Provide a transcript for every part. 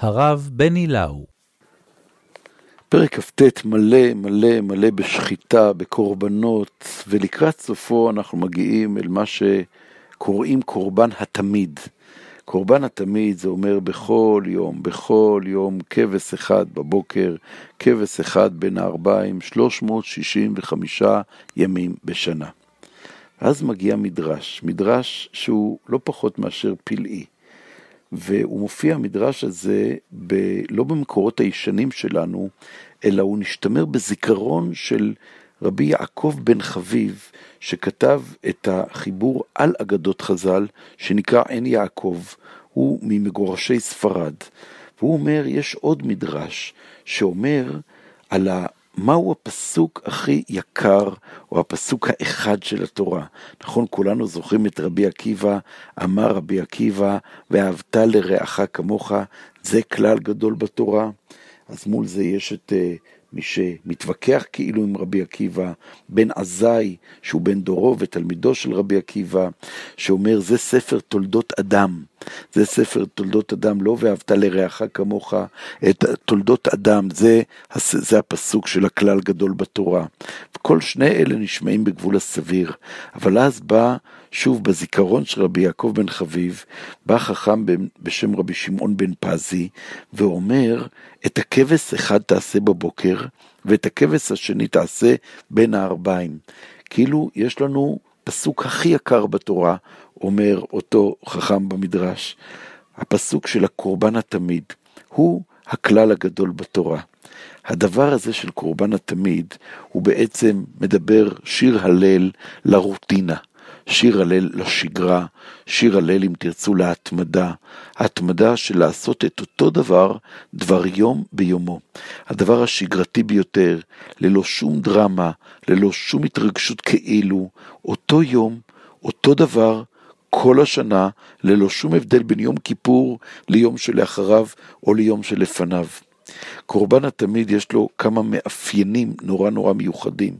הרב בני לאו. פרק כ"ט מלא מלא מלא בשחיטה, בקורבנות, ולקראת סופו אנחנו מגיעים אל מה שקוראים קורבן התמיד. קורבן התמיד זה אומר בכל יום, בכל יום, כבש אחד בבוקר, כבש אחד בין הארבעים, 365 ימים בשנה. אז מגיע מדרש, מדרש שהוא לא פחות מאשר פלאי. והוא מופיע, המדרש הזה, ב, לא במקורות הישנים שלנו, אלא הוא נשתמר בזיכרון של רבי יעקב בן חביב, שכתב את החיבור על אגדות חז"ל, שנקרא עין יעקב, הוא ממגורשי ספרד. והוא אומר, יש עוד מדרש שאומר על. מהו הפסוק הכי יקר, או הפסוק האחד של התורה? נכון, כולנו זוכרים את רבי עקיבא, אמר רבי עקיבא, ואהבת לרעך כמוך, זה כלל גדול בתורה. אז מול זה יש את uh, מי שמתווכח כאילו עם רבי עקיבא, בן עזאי, שהוא בן דורו ותלמידו של רבי עקיבא, שאומר, זה ספר תולדות אדם. זה ספר תולדות אדם, לא ואהבת לרעך כמוך, את תולדות אדם, זה, זה הפסוק של הכלל גדול בתורה. כל שני אלה נשמעים בגבול הסביר, אבל אז בא, שוב, בזיכרון של רבי יעקב בן חביב, בא חכם בשם רבי שמעון בן פזי, ואומר, את הכבש אחד תעשה בבוקר, ואת הכבש השני תעשה בין הערביים. כאילו, יש לנו פסוק הכי יקר בתורה, אומר אותו חכם במדרש, הפסוק של הקורבן התמיד, הוא הכלל הגדול בתורה. הדבר הזה של קורבן התמיד, הוא בעצם מדבר שיר הלל לרוטינה. שיר הלל לשגרה, שיר הלל אם תרצו להתמדה, ההתמדה של לעשות את אותו דבר, דבר יום ביומו. הדבר השגרתי ביותר, ללא שום דרמה, ללא שום התרגשות כאילו, אותו יום, אותו דבר, כל השנה, ללא שום הבדל בין יום כיפור ליום שלאחריו או ליום שלפניו. קורבן התמיד יש לו כמה מאפיינים נורא נורא מיוחדים,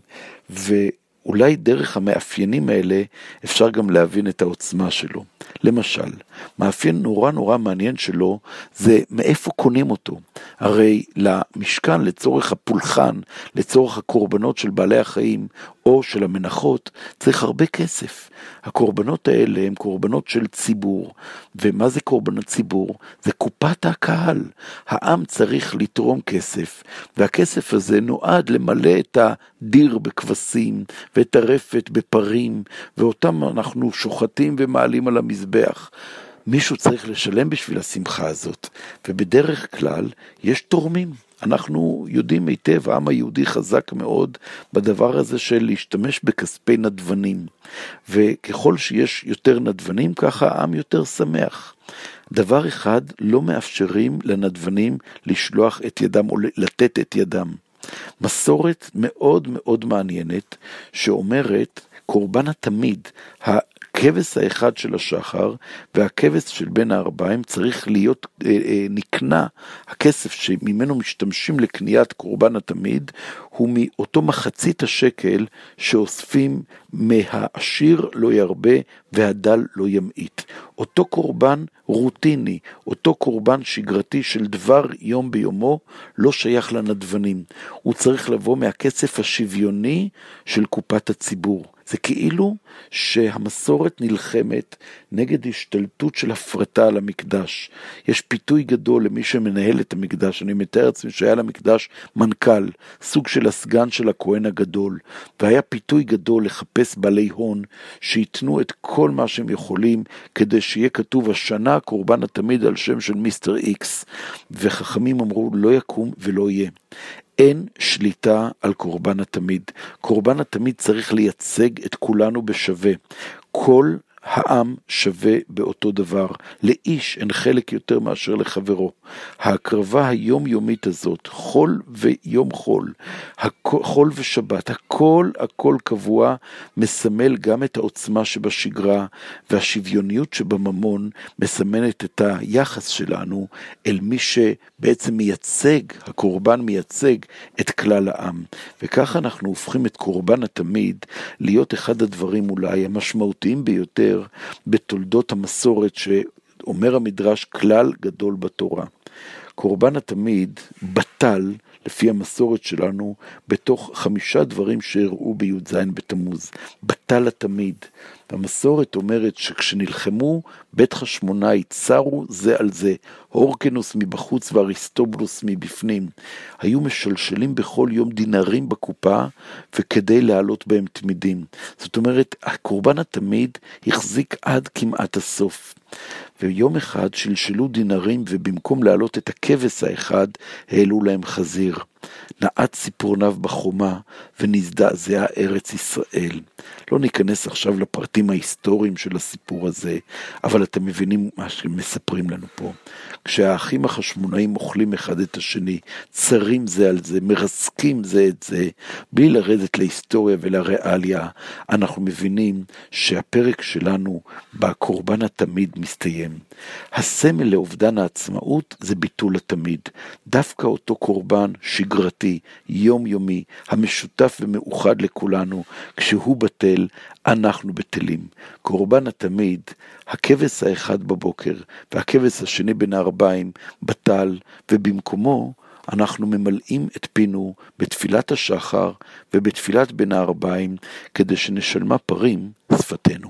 ואולי דרך המאפיינים האלה אפשר גם להבין את העוצמה שלו. למשל, מאפיין נורא נורא מעניין שלו זה מאיפה קונים אותו. הרי למשכן, לצורך הפולחן, לצורך הקורבנות של בעלי החיים או של המנחות, צריך הרבה כסף. הקורבנות האלה הם קורבנות של ציבור. ומה זה קורבנות ציבור? זה קופת הקהל. העם צריך לתרום כסף, והכסף הזה נועד למלא את הדיר בכבשים, ואת הרפת בפרים, ואותם אנחנו שוחטים ומעלים על המזבח. מישהו צריך לשלם בשביל השמחה הזאת, ובדרך כלל יש תורמים. אנחנו יודעים היטב, העם היהודי חזק מאוד בדבר הזה של להשתמש בכספי נדבנים, וככל שיש יותר נדבנים, ככה העם יותר שמח. דבר אחד, לא מאפשרים לנדבנים לשלוח את ידם או לתת את ידם. מסורת מאוד מאוד מעניינת שאומרת, קורבן התמיד, הכבש האחד של השחר והכבש של בין הארבעים צריך להיות אה, אה, נקנה, הכסף שממנו משתמשים לקניית קורבן התמיד, הוא מאותו מחצית השקל שאוספים מהעשיר לא ירבה והדל לא ימעיט. אותו קורבן רוטיני, אותו קורבן שגרתי של דבר יום ביומו, לא שייך לנדבנים. הוא צריך לבוא מהכסף השוויוני של קופת הציבור. זה כאילו שהמסורת נלחמת נגד השתלטות של הפרטה על המקדש. יש פיתוי גדול למי שמנהל את המקדש, אני מתאר לעצמי שהיה למקדש מנכ"ל, סוג של הסגן של הכהן הגדול, והיה פיתוי גדול לחפש בעלי הון שייתנו את כל מה שהם יכולים כדי שיהיה כתוב השנה קורבן התמיד על שם של מיסטר איקס, וחכמים אמרו לא יקום ולא יהיה. אין שליטה על קורבן התמיד. קורבן התמיד צריך לייצג את כולנו בשווה. כל העם שווה באותו דבר, לאיש אין חלק יותר מאשר לחברו. ההקרבה היומיומית הזאת, חול ויום חול, חול ושבת, הכל הכל קבוע, מסמל גם את העוצמה שבשגרה, והשוויוניות שבממון מסמנת את היחס שלנו אל מי שבעצם מייצג, הקורבן מייצג את כלל העם. וככה אנחנו הופכים את קורבן התמיד להיות אחד הדברים אולי המשמעותיים ביותר. ביותר בתולדות המסורת שאומר המדרש כלל גדול בתורה. קורבן התמיד בטל, לפי המסורת שלנו, בתוך חמישה דברים שאירעו בי"ז בתמוז. בטל התמיד. המסורת אומרת שכשנלחמו, בית חשמונאי צרו זה על זה, הורקנוס מבחוץ ואריסטובולוס מבפנים. היו משלשלים בכל יום דינרים בקופה, וכדי להעלות בהם תמידים. זאת אומרת, הקורבן התמיד החזיק עד כמעט הסוף. ויום אחד שלשלו דינרים, ובמקום להעלות את הכבש האחד, העלו להם חזיר. נעץ ציפורניו בחומה, ונזדעזעה ארץ ישראל. לא ניכנס עכשיו לפרטים ההיסטוריים של הסיפור הזה, אבל אתם מבינים מה שמספרים לנו פה. כשהאחים החשמונאים אוכלים אחד את השני, צרים זה על זה, מרסקים זה את זה, בלי לרדת להיסטוריה ולריאליה, אנחנו מבינים שהפרק שלנו בקורבן התמיד מסתיים. הסמל לאובדן העצמאות זה ביטול התמיד. דווקא אותו קורבן שגרתי, יומיומי, המשותף ומאוחד לכולנו, כשהוא בטל, אנחנו בטלים. קורבן התמיד, הכבש האחד בבוקר והכבש השני בין הארבעים בטל, ובמקומו אנחנו ממלאים את פינו בתפילת השחר ובתפילת בין הארבעים, כדי שנשלמה פרים שפתנו.